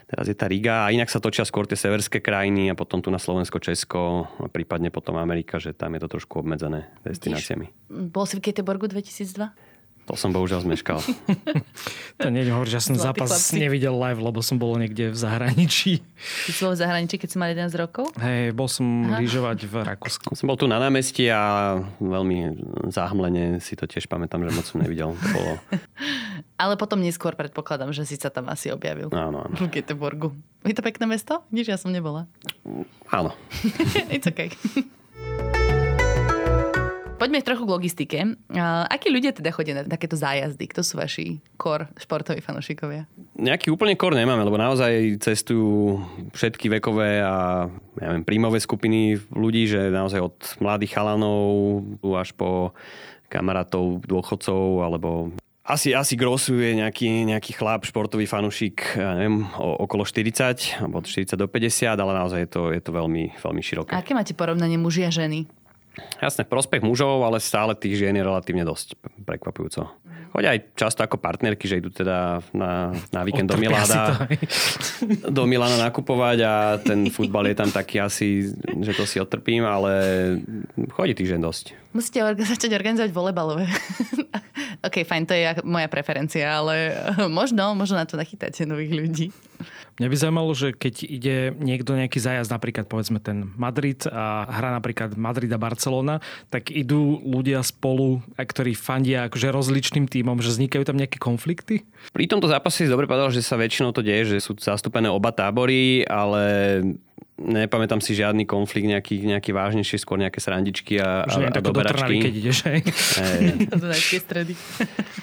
Teraz je tá Riga a inak sa točia skôr tie severské krajiny a potom tu na Slovensko, Česko, a prípadne potom Amerika, že tam je to trošku obmedzené destináciami. Bol si v Göteborgu 2002? To som bohužiaľ zmeškal. *laughs* To nie hovor, že ja som zápas chlapci. nevidel live, lebo som bol niekde v zahraničí. Ty si bol v zahraničí, keď si mal 11 rokov? Hej, bol som lyžovať v Rakúsku. Som bol tu na námestí a veľmi záhmlene si to tiež pamätám, že moc som nevidel. To bolo... *laughs* Ale potom neskôr predpokladám, že si sa tam asi objavil. Áno, áno. V Göteborgu. Je to pekné mesto? Nič, ja som nebola. áno. *laughs* It's okay. Poďme trochu k logistike. Uh, akí ľudia teda chodia na takéto zájazdy? Kto sú vaši kor športoví fanúšikovia? Nejaký úplne kor nemáme, lebo naozaj cestujú všetky vekové a ja neviem, príjmové skupiny ľudí, že naozaj od mladých chalanov až po kamarátov, dôchodcov alebo asi, asi grosuje nejaký, nejaký chlap, športový fanúšik, ja neviem, o, okolo 40, alebo od 40 do 50, ale naozaj je to, je to veľmi, veľmi široké. Aké máte porovnanie muži a ženy? Jasné, v prospech mužov, ale stále tých žien je relatívne dosť prekvapujúco. Chodia aj často ako partnerky, že idú teda na, na víkend do hej. *laughs* do Milana nakupovať a ten futbal je tam taký asi, že to si odtrpím, ale chodí tých žien dosť. Musíte orga- začať organizovať volebalové. *laughs* OK, fajn, to je moja preferencia, ale *laughs* možno, možno na to nachytáte nových ľudí. Mňa by zaujímalo, že keď ide niekto nejaký zájazd, napríklad povedzme ten Madrid a hrá napríklad Madrid a Barcelona, tak idú ľudia spolu, a ktorí fandia akože rozličným tímom, že vznikajú tam nejaké konflikty? Pri tomto zápase si dobre povedal, že sa väčšinou to deje, že sú zastúpené oba tábory, ale nepamätám si žiadny konflikt, nejaký, nejaký vážnejší, skôr nejaké srandičky a, Že a, a tako do Trnavy, keď doberačky. ideš, hej? *laughs* Najskej stredy.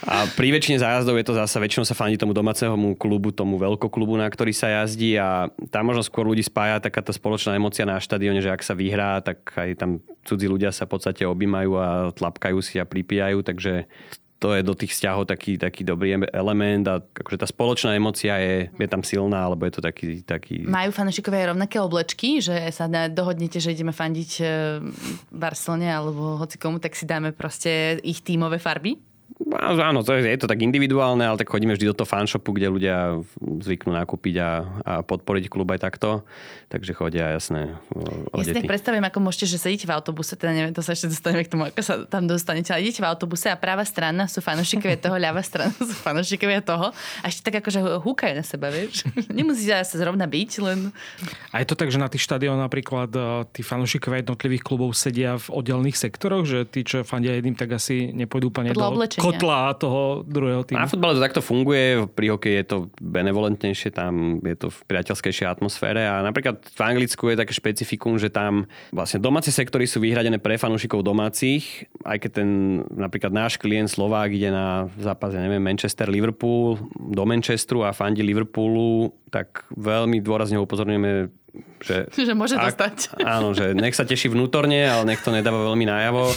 A pri väčšine zájazdov je to zasa, väčšinou sa fandí tomu domácemu klubu, tomu veľkoklubu, na ktorý sa jazdí a tam možno skôr ľudí spája taká tá spoločná emocia na štadióne, že ak sa vyhrá, tak aj tam cudzí ľudia sa v podstate objímajú a tlapkajú si a pripíjajú, takže to je do tých vzťahov taký, taký dobrý element a akože tá spoločná emocia je, je tam silná, alebo je to taký, taký Majú fanúšikovia rovnaké oblečky, že sa dohodnete, že ideme fandiť e, Barcelone alebo hoci komu, tak si dáme proste ich tímové farby? Áno, to je, je to tak individuálne, ale tak chodíme vždy do toho fanshopu, kde ľudia zvyknú nakúpiť a, a podporiť klub aj takto. Takže chodia, jasné, Ja si tak predstavím, ako môžete, že sedíte v autobuse, teda neviem, to sa ešte dostaneme k tomu, ako sa tam dostanete, ale idete v autobuse a práva strana sú fanúšikovia toho, ľavá strana sú fanúšikovia toho a ešte tak akože húkajú na seba, vieš. *laughs* Nemusí sa zrovna byť, len A je to tak, že na tých štadiónoch napríklad eh, tí fanúšikovia jednotlivých klubov sedia v oddelných sektoroch, že tí, čo fandia jedným, tak asi nepôjdu úplne Podľa do. Kotla toho druhého týmu. Na futbale to takto funguje, pri hokeji je to benevolentnejšie, tam je to v priateľskejšej atmosfére a napríklad v Anglicku je také špecifikum, že tam vlastne domáce sektory sú vyhradené pre fanúšikov domácich, aj keď ten napríklad náš klient Slovák ide na zápas, ja neviem, Manchester-Liverpool do Manchesteru a fandí Liverpoolu, tak veľmi dôrazne upozorňujeme Že, *laughs* že môže ak, dostať. *laughs* Áno, že nech sa teší vnútorne, ale nech to nedáva veľmi najavo.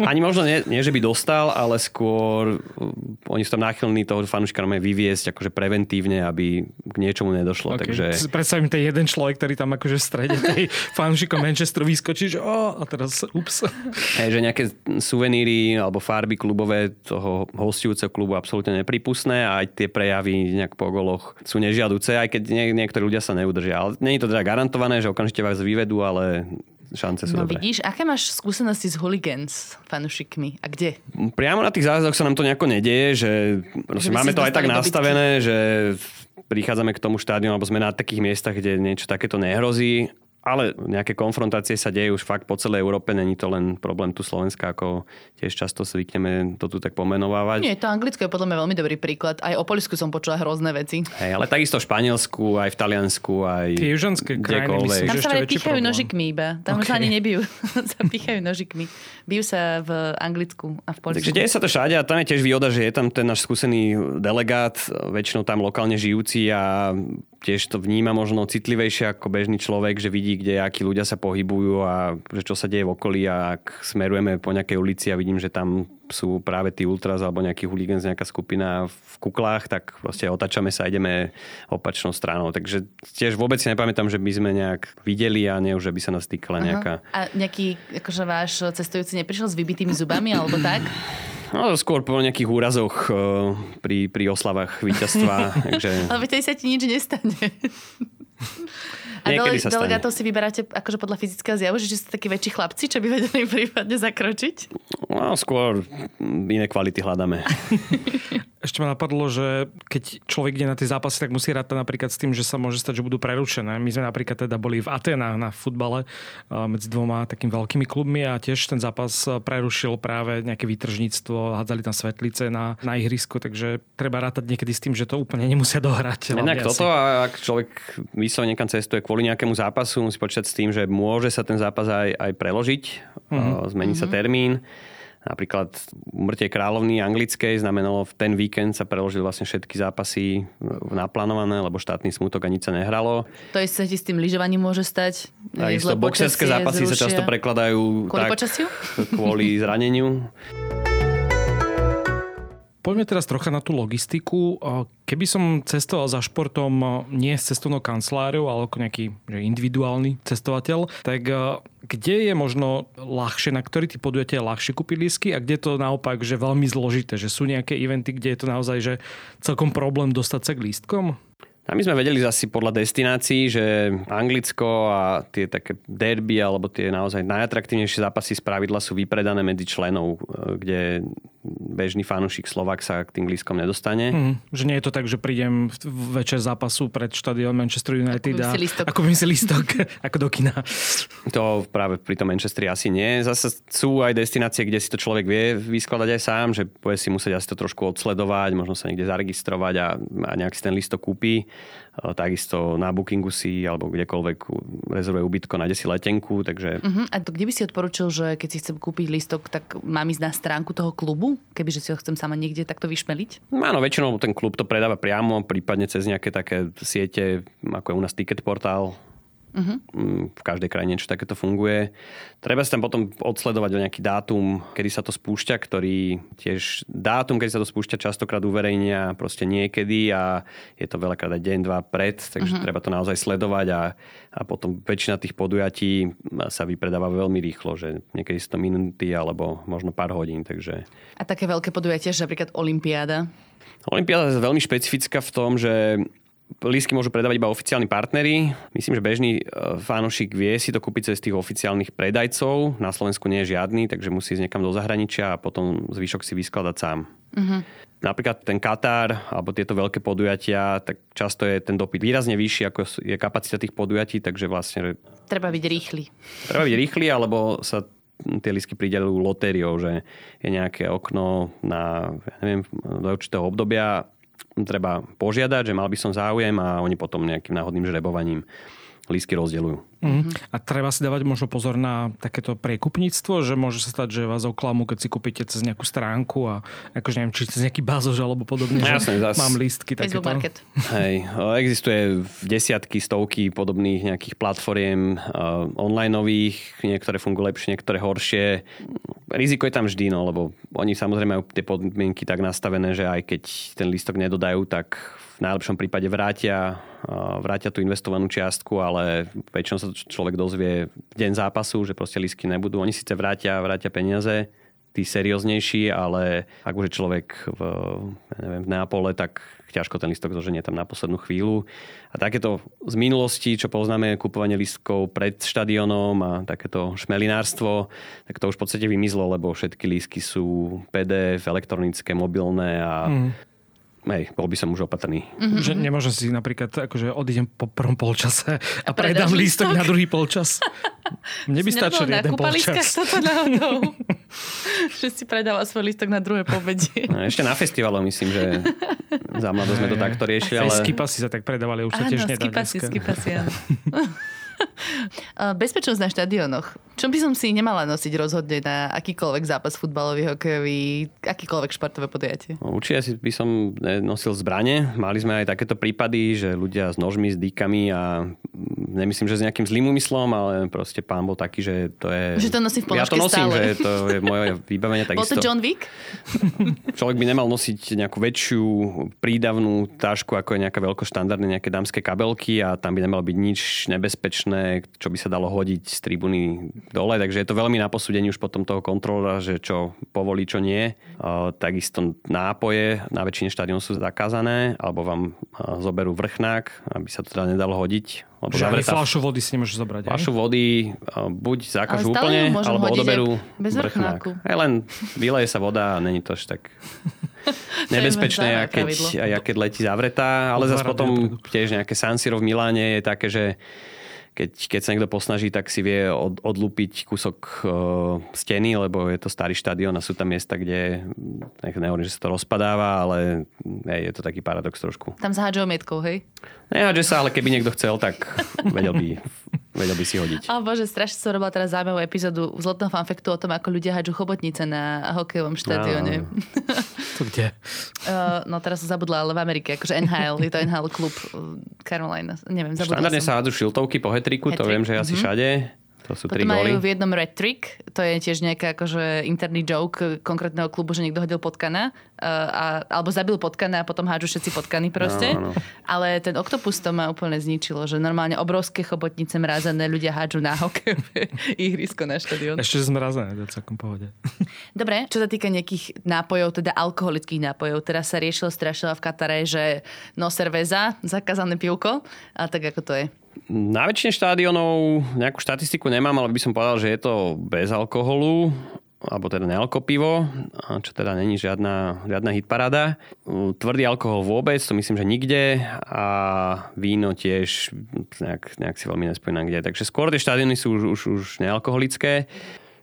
Ani možno nie, nie že by dostal, ale skôr uh, oni sú tam náchylní toho fanúšika vyviesť akože preventívne, aby k niečomu nedošlo. Okay. Takže... Predstavím ten jeden človek, ktorý tam akože v strede tej *laughs* fanúšikom Manchesteru vyskočí, že oh, a teraz ups. Hej, že nejaké suveníry alebo farby klubové toho hostujúceho klubu absolútne nepripustné a aj tie prejavy nejak po goloch sú nežiaduce, aj keď nie, niektorí ľudia sa neudržia. Ale nie je to teda garantované, že okamžite vás vyvedú, ale šance sú no dobré. vidíš, aké máš skúsenosti s hooligans fanúšikmi a kde? Priamo na tých zájazdoch sa nám to nejako nedieje, že, že máme to aj tak nastavené, že prichádzame k tomu štádiu, alebo sme na takých miestach, kde niečo takéto nehrozí ale nejaké konfrontácie sa dejú už fakt po celej Európe, není to len problém tu Slovenska, ako tiež často zvykneme to tu tak pomenovávať. Nie, to Anglicko je podľa mňa veľmi dobrý príklad. Aj o Polisku som počula hrozné veci. Hej, ale takisto v Španielsku, aj v Taliansku, aj Tie južanské krajiny, myslím, Tam sa píchajú nožikmi iba. Tam okay. sa ani nebijú. *laughs* sa píchajú nožikmi. Bijú sa v Anglicku a v Polisku. Takže deje sa to všade a tam je tiež výhoda, že je tam ten náš skúsený delegát, väčšinou tam lokálne žijúci a tiež to vníma možno citlivejšie ako bežný človek, že vidí, kde akí ľudia sa pohybujú a že čo sa deje v okolí a ak smerujeme po nejakej ulici a vidím, že tam sú práve tí ultras alebo nejaký huligans, nejaká skupina v kuklách, tak proste otačame sa a ideme opačnou stranou. Takže tiež vôbec si nepamätám, že by sme nejak videli a nie už, že by sa nás týkala nejaká... Uh-huh. A nejaký akože váš cestujúci neprišiel s vybitými zubami alebo tak? No, skôr po nejakých úrazoch uh, pri, pri oslavách víťazstva. *laughs* takže... Ale tej sa ti nič nestane. A dele, delegátov si vyberáte akože podľa fyzického zjavu, že sú takí väčší chlapci, čo by vedeli prípadne zakročiť? No, skôr iné kvality hľadáme. *laughs* Ešte ma napadlo, že keď človek ide na tie zápasy, tak musí rátať napríklad s tým, že sa môže stať, že budú prerušené. My sme napríklad teda boli v Atenách na futbale medzi dvoma takými veľkými klubmi a tiež ten zápas prerušil práve nejaké výtržníctvo, hádzali tam svetlice na, na ihrisku, takže treba rátať niekedy s tým, že to úplne nemusia dohrať. Inak toto, a ak človek vyslovene niekam cestuje kvôli nejakému zápasu, musí počítať s tým, že môže sa ten zápas aj, aj preložiť, mm-hmm. zmení mm-hmm. sa termín. Napríklad umrtie kráľovny anglickej znamenalo, v ten víkend sa preložili vlastne všetky zápasy naplánované, lebo štátny smutok a nič sa nehralo. To sa ti s tým lyžovaním môže stať? Takisto boxerské zápasy zrušia. sa často prekladajú kvôli tak, počasiu? *laughs* kvôli zraneniu. Poďme teraz trocha na tú logistiku. Keby som cestoval za športom nie s cestovnou kanceláriou, ale ako nejaký že individuálny cestovateľ, tak kde je možno ľahšie, na ktorý ty podujatia ľahšie kúpiť lísky a kde to naopak, že veľmi zložité, že sú nejaké eventy, kde je to naozaj že celkom problém dostať sa k lístkom? A my sme vedeli asi podľa destinácií, že Anglicko a tie také derby alebo tie naozaj najatraktívnejšie zápasy z pravidla sú vypredané medzi členov, e, kde bežný fanúšik Slovak sa k tým lístkom nedostane. Mm, že nie je to tak, že prídem večer zápasu pred štadión Manchester United a ako by si lístok, *laughs* ako do kina. To práve pri tom Manchesteri asi nie. Zase sú aj destinácie, kde si to človek vie vyskladať aj sám, že bude si musieť asi to trošku odsledovať, možno sa niekde zaregistrovať a, a nejak si ten listok kúpi. Takisto na Bookingu si alebo kdekoľvek rezervuje ubytko, nájde si letenku. Takže... Uh-huh. A to kde by si odporučil, že keď si chcem kúpiť listok, tak mám ísť na stránku toho klubu, kebyže si ho chcem sama niekde takto vyšmeliť? Áno, väčšinou ten klub to predáva priamo, prípadne cez nejaké také siete, ako je u nás Ticket Portál, Uh-huh. V každej krajine niečo takéto funguje. Treba si tam potom odsledovať nejaký dátum, kedy sa to spúšťa, ktorý tiež dátum, kedy sa to spúšťa, častokrát uverejnia proste niekedy a je to veľakrát aj deň, dva pred, takže uh-huh. treba to naozaj sledovať a, a potom väčšina tých podujatí sa vypredáva veľmi rýchlo, že niekedy sú to minúty alebo možno pár hodín. Takže... A také veľké podujatie, že napríklad Olympiáda? Olympiáda je veľmi špecifická v tom, že Lísky môžu predávať iba oficiálni partnery. Myslím, že bežný e, fanúšik vie si to kúpiť cez tých oficiálnych predajcov. Na Slovensku nie je žiadny, takže musí ísť niekam do zahraničia a potom zvyšok si vyskladať sám. Uh-huh. Napríklad ten Katar alebo tieto veľké podujatia, tak často je ten dopyt výrazne vyšší, ako je kapacita tých podujatí, takže vlastne... Treba byť rýchly. Treba byť rýchly, alebo sa tie lístky pridelujú lotériou, že je nejaké okno na, ja neviem, do určitého obdobia treba požiadať, že mal by som záujem a oni potom nejakým náhodným žrebovaním lístky rozdeľujú. Mm-hmm. A treba si dávať možno pozor na takéto priekupníctvo, že môže sa stať, že vás oklamu, keď si kúpite cez nejakú stránku a akože neviem, či cez nejaký bazož alebo podobne, No, že zas- mám lístky takéto. Market. Hej, existuje desiatky, stovky podobných nejakých platformiem uh, onlineových, niektoré fungujú lepšie, niektoré horšie. Riziko je tam vždy, no, lebo oni samozrejme majú tie podmienky tak nastavené, že aj keď ten lístok nedodajú, tak v najlepšom prípade vrátia, vrátia tú investovanú čiastku, ale väčšinou sa človek dozvie v deň zápasu, že proste lístky nebudú. Oni síce vrátia, vrátia peniaze, tí serióznejší, ale ak už je človek v, neviem, v Neapole, tak ťažko ten listok zoženie tam na poslednú chvíľu. A takéto z minulosti, čo poznáme, kupovanie listkov pred štadionom a takéto šmelinárstvo, tak to už v podstate vymizlo, lebo všetky lístky sú PDF, elektronické, mobilné a mm. Hej, bol by som už opatrný. Mm-hmm. Že nemôžem si napríklad, akože odídem po prvom polčase a, A predám lístok lístok? na druhý polčas. *laughs* Mne by stačil jeden polčas. toto náhodou? *laughs* že si predáva svoj listok na druhé povedie. No, Ešte na festivaloch myslím, že za mladо sme to takto riešili, ale... skipasy sa tak predávali, už sa tiež nedá skipasy, skipasy, áno. *laughs* A Bezpečnosť na štadionoch. Čo by som si nemala nosiť rozhodne na akýkoľvek zápas futbalový, hokejový, akýkoľvek športové podujatie? No, Určite si by som nosil zbranie. Mali sme aj takéto prípady, že ľudia s nožmi, s dýkami a mm, nemyslím, že s nejakým zlým úmyslom, ale proste pán bol taký, že to je... Že to nosí v Ja to nosím, stále. že to je moje vybavenie Bol takisto. to John Wick? *laughs* Človek by nemal nosiť nejakú väčšiu prídavnú tášku, ako je nejaká veľkoštandardné nejaké dámske kabelky a tam by nemalo byť nič nebezpečné, čo by sa dalo hodiť z tribúny dole. Takže je to veľmi na posúdení už potom toho kontrolera, že čo povolí, čo nie. Takisto nápoje na väčšine štadiónov sú zakázané, alebo vám zoberú vrchnák, aby sa to teda nedalo hodiť. Lebo Že ani zavretá fľašu vody si nemôžeš zobrať. Fľašu vody buď Ale zakážu stále úplne, alebo odoberú bez vrchnák. vrchnáku. Aj len vyleje sa voda a není to až tak *laughs* nebezpečné, a keď, a keď letí zavretá. Ale zase potom tiež nejaké San Siro v Miláne je také, že keď, keď sa niekto posnaží, tak si vie od, odlúpiť kúsok uh, steny, lebo je to starý štadión a sú tam miesta, kde, nech nehovorím, že sa to rozpadáva, ale hej, je to taký paradox trošku. Tam s hádžou mietkou, hej? Nehádže sa, ale keby niekto chcel, tak vedel by, *laughs* vedel by si hodiť. Ale bože, strašne som robila teraz zaujímavú epizódu vzletného fanfektu o tom, ako ľudia hádžu chobotnice na hokejovom štadióne. *laughs* To kde? Uh, no teraz som zabudla, ale v Amerike, akože NHL, je to NHL klub uh, Carolina, neviem, zabudla Štandardne som. sa hádzu šiltovky po hetriku, to viem, že asi mhm. všade. To sú tri Potom majú góly. v jednom red trick, to je tiež nejaký akože interný joke konkrétneho klubu, že niekto hodil potkana, uh, a, alebo zabil potkana a potom hádžu všetci potkany proste. Áno, áno. Ale ten oktopus to ma úplne zničilo, že normálne obrovské chobotnice mrazené ľudia hádžu na hokejové *laughs* ihrisko na štadión. Ešte zmrazené, to je celkom pohode. Dobre, čo sa týka nejakých nápojov, teda alkoholických nápojov, teraz sa riešilo strašne v Katare, že no cerveza, zakázané pivko, a tak ako to je. Na väčšine štádionov nejakú štatistiku nemám, ale by som povedal, že je to bez alkoholu alebo teda nealkopivo, čo teda není žiadna, žiadna hitparáda. Tvrdý alkohol vôbec, to myslím, že nikde a víno tiež nejak, nejak si veľmi nespomínam kde. Takže skôr tie štadióny sú už, už, už nealkoholické.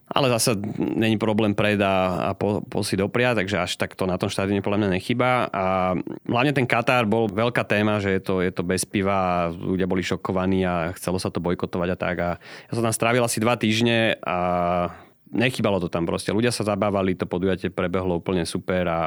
Ale zase není problém pred a, po, po si dopria, takže až tak to na tom štadióne podľa mňa nechýba. A hlavne ten Katar bol veľká téma, že je to, je to bez piva a ľudia boli šokovaní a chcelo sa to bojkotovať a tak. A ja som tam strávil asi dva týždne a nechybalo to tam proste. Ľudia sa zabávali, to podujatie prebehlo úplne super a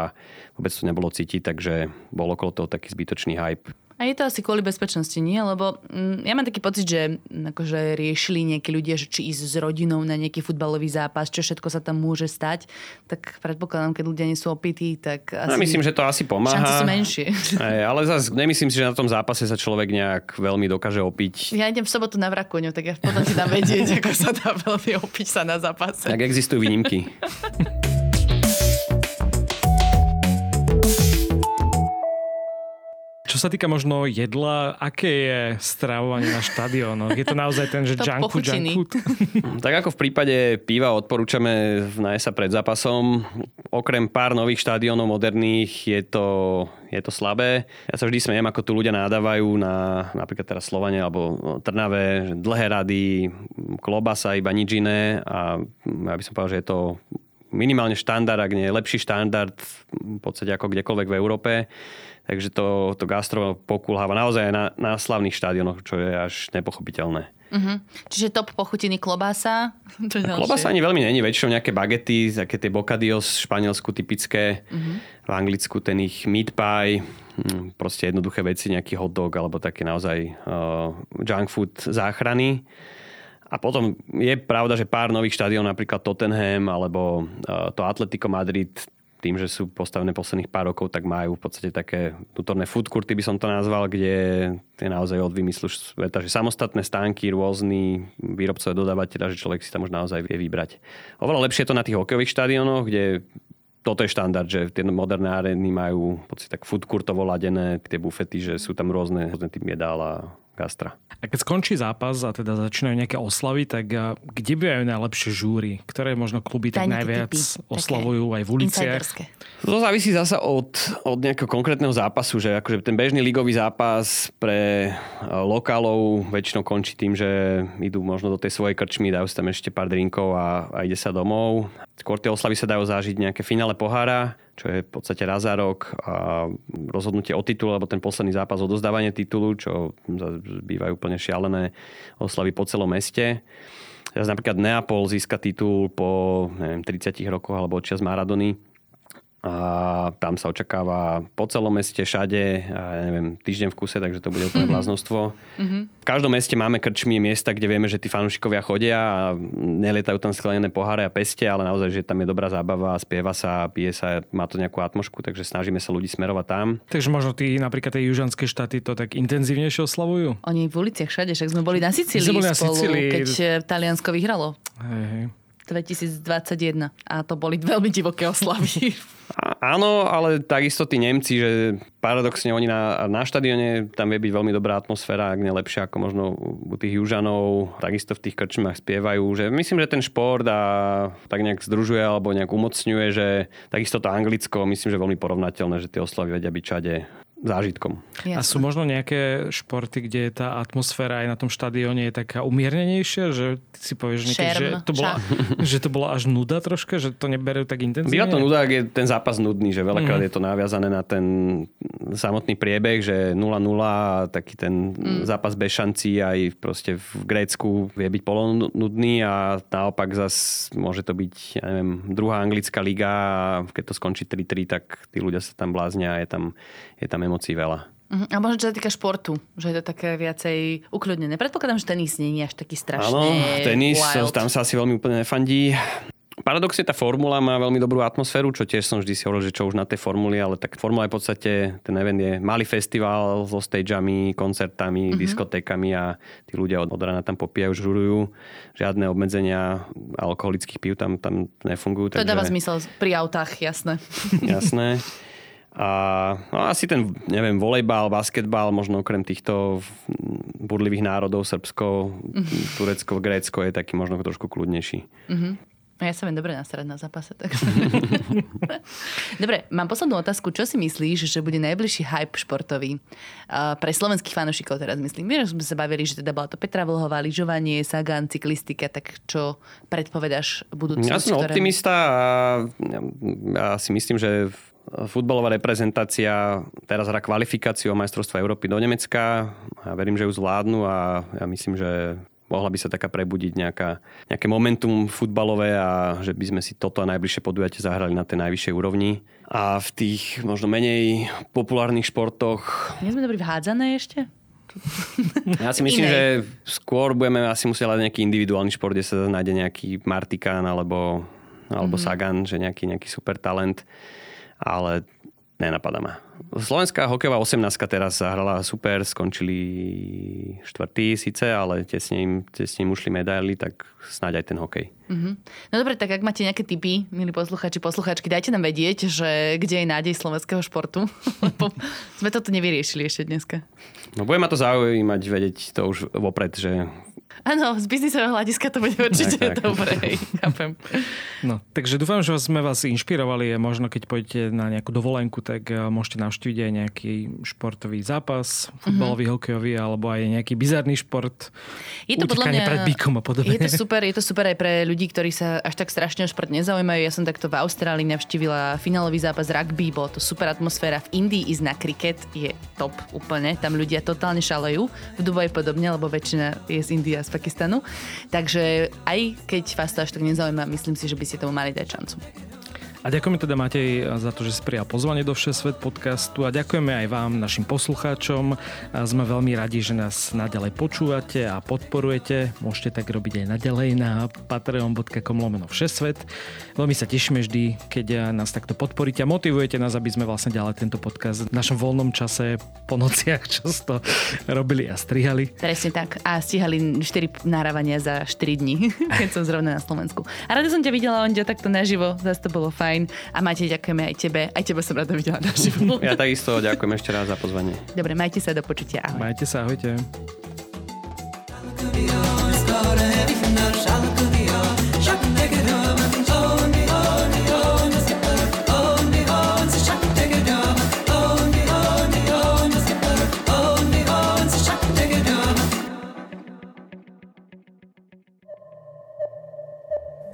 vôbec to nebolo cítiť, takže bol okolo toho taký zbytočný hype. A je to asi kvôli bezpečnosti, nie? Lebo mm, ja mám taký pocit, že mm, akože riešili nejakí ľudia, že či ísť s rodinou na nejaký futbalový zápas, čo všetko sa tam môže stať. Tak predpokladám, keď ľudia nie sú opití, tak asi... No, myslím, že to asi pomáha. Šance sú menšie. *laughs* Ej, ale zase nemyslím si, že na tom zápase sa človek nejak veľmi dokáže opiť. Ja idem v sobotu na Vrakoňu, tak ja potom ti dám vedieť, *laughs* ako sa dá veľmi opiť sa na zápase. Tak existujú výnimky. *laughs* Čo sa týka možno jedla, aké je stravovanie na štadiónoch? Je to naozaj ten, že junk food, junk food? tak ako v prípade piva odporúčame nájsť sa pred zápasom. Okrem pár nových štadiónov moderných je to, je to slabé. Ja sa vždy smejem, ako tu ľudia nádávajú na napríklad teraz Slovane alebo Trnave, že dlhé rady, klobasa, iba nič iné a ja by som povedal, že je to minimálne štandard, ak nie lepší štandard v podstate ako kdekoľvek v Európe. Takže to, to gastro pokulháva naozaj aj na, na slavných štádionoch, čo je až nepochopiteľné. Uh-huh. Čiže top pochutiny klobása? *laughs* Klobása ani veľmi není, väčšinou nejaké bagety, také tie bocadillos v Španielsku typické, uh-huh. v Anglicku ten ich meat pie, hm, proste jednoduché veci, nejaký hot dog alebo také naozaj uh, junk food záchrany. A potom je pravda, že pár nových štadión, napríklad Tottenham alebo uh, to Atletico Madrid, tým, že sú postavené posledných pár rokov, tak majú v podstate také vnútorné food by som to nazval, kde je naozaj od vymyslu sveta, že samostatné stánky, rôzny výrobcové dodávateľa, že človek si tam už naozaj vie vybrať. Oveľa lepšie je to na tých hokejových štadiónoch, kde toto je štandard, že tie moderné arény majú podstate tak food ladené, tie bufety, že sú tam rôzne, rôzne typy jedál a gastra. A keď skončí zápas a teda začínajú nejaké oslavy, tak kde bývajú najlepšie žúry? Ktoré možno kluby tak najviac typy, oslavujú aj v uliciach? To závisí zasa od, od nejakého konkrétneho zápasu, že akože ten bežný ligový zápas pre lokálov väčšinou končí tým, že idú možno do tej svojej krčmy, dajú si tam ešte pár drinkov a, a ide sa domov. Skôr tie oslavy sa dajú zažiť nejaké finále pohára, čo je v podstate raz za rok a rozhodnutie o titul, alebo ten posledný zápas o dozdávanie titulu, čo bývajú úplne šialené oslavy po celom meste. Teraz napríklad Neapol získa titul po neviem, 30 rokoch alebo od čas Maradony a tam sa očakáva po celom meste, všade, a ja neviem, týždeň v kuse, takže to bude úplne *laughs* bláznostvo. Mm-hmm. V každom meste máme krčmy miesta, kde vieme, že tí fanúšikovia chodia a nelietajú tam sklenené poháre a peste, ale naozaj, že tam je dobrá zábava, spieva sa, pije sa, má to nejakú atmošku, takže snažíme sa ľudí smerovať tam. Takže možno tí napríklad tie južanské štáty to tak intenzívnejšie oslavujú? Oni v uliciach všade, však sme boli na Sicílii boli na spolu, Sicílii. keď eh, Taliansko vyhralo. Hej, hej. 2021 a to boli veľmi divoké oslavy. *laughs* Áno, ale takisto tí Nemci, že paradoxne oni na, na štadióne tam vie byť veľmi dobrá atmosféra, ak nie lepšia ako možno u tých južanov. Takisto v tých krčmách spievajú, že myslím, že ten šport a tak nejak združuje alebo nejak umocňuje, že takisto to Anglicko, myslím, že veľmi porovnateľné, že tie oslavy vedia byť čade zážitkom. Jasne. A sú možno nejaké športy, kde tá atmosféra aj na tom štadióne je taká umiernenejšia, že ty si povieš niekedy, že to, bola, *laughs* že to bola až nuda troška, že to neberú tak intenzívne? Býva to nuda, ak je ten zápas nudný, že veľakrát mm. je to naviazané na ten samotný priebeh, že 0-0 a taký ten mm. zápas bez šancí aj proste v Grécku vie byť polonudný a naopak zas môže to byť, ja neviem, druhá anglická liga a keď to skončí 3-3, tak tí ľudia sa tam bláznia a je tam, je tam emócií veľa. Uh-huh. A možno, čo sa týka športu, že je to také viacej ukľudnené. Predpokladám, že tenis nie je až taký strašný. Áno, tenis, wild. tam sa asi veľmi úplne nefandí. Paradoxne tá formula má veľmi dobrú atmosféru, čo tiež som vždy si hovoril, že čo už na tej formuli, ale tak formula je v podstate, ten event je malý festival so stageami, koncertami, mm-hmm. diskotékami a tí ľudia od, od rána tam popijajú, žurujú. Žiadne obmedzenia alkoholických pív tam, tam nefungujú. To takže... dáva zmysel pri autách, jasné. Jasné. *laughs* A no, asi ten, neviem, volejbal, basketbal, možno okrem týchto burlivých národov, Srbsko, mm-hmm. Turecko, Grécko je taký možno trošku kľudnejší. Mm-hmm. Ja sa viem dobre nastarať na zápase. Tak... *laughs* dobre, mám poslednú otázku. Čo si myslíš, že bude najbližší hype športový? Uh, pre slovenských fanúšikov teraz myslím. Vieš, sme sa bavili, že teda bola to Petra Vlhová, lyžovanie, Sagan, cyklistika, tak čo predpovedáš budúcnosť? Ja som ktoré... optimista a ja si myslím, že futbalová reprezentácia teraz hrá kvalifikáciu o majstrovstva Európy do Nemecka. Ja verím, že ju zvládnu a ja myslím, že mohla by sa taká prebudiť nejaká, nejaké momentum futbalové a že by sme si toto najbližšie podujatie zahrali na tej najvyššej úrovni. A v tých možno menej populárnych športoch... Nie sme dobrí v hádzané ešte? *laughs* Ja si myslím, Inej. že skôr budeme asi musieť hľadať nejaký individuálny šport, kde sa nájde nejaký Martikán alebo, alebo mm-hmm. Sagan, že nejaký, nejaký super talent ale nenapadá ma. Slovenská hokejová 18 teraz zahrala super, skončili štvrtý síce, ale tesne im, tesne im ušli medaily, tak snáď aj ten hokej. Mm-hmm. No dobre, tak ak máte nejaké tipy, milí posluchači, posluchačky, dajte nám vedieť, že kde je nádej slovenského športu, *laughs* lebo sme toto nevyriešili ešte dneska. No bude ma to zaujímať vedieť to už vopred, že Áno, z biznisového hľadiska to bude určite tak, tak. dobré, *laughs* chápem. No, takže dúfam, že sme vás inšpirovali možno keď pôjdete na nejakú dovolenku, tak eh, môžete navštíviť aj nejaký športový zápas, futbalový, mm-hmm. hokejový alebo aj nejaký bizarný šport. Je to podľa mňa, pred bykom a podobne. Je to super, je to super aj pre ľudí, ktorí sa až tak strašne o šport nezaujímajú. Ja som takto v Austrálii navštívila finálový zápas rugby, bolo to super atmosféra. V Indii ísť na kriket je top úplne. Tam ľudia totálne šalejú. V Dubaji podobne, lebo väčšina je z Indie Pakistanu. Takže aj keď vás to až tak nezaujíma, myslím si, že by ste tomu mali dať šancu. A ďakujeme teda Matej za to, že si prijal pozvanie do Všesvet podcastu a ďakujeme aj vám, našim poslucháčom. Sme veľmi radi, že nás naďalej počúvate a podporujete. Môžete tak robiť aj naďalej na patreon.com lomeno Všesvet. Veľmi sa tešíme vždy, keď nás takto podporíte a motivujete nás, aby sme vlastne ďalej tento podcast v našom voľnom čase po nociach často robili a strihali. Presne tak. A stíhali 4 nahrávania za 4 dní, *laughs* keď som zrovna na Slovensku. A rada som ťa videla, Ondia, takto naživo. Zase to bolo fajn fajn. A Matej, ďakujeme aj tebe. Aj tebe som rada videla naživo. *laughs* Ja takisto ďakujem ešte raz za pozvanie. Dobre, majte sa do počutia. Ahoj. Majte sa, ahojte.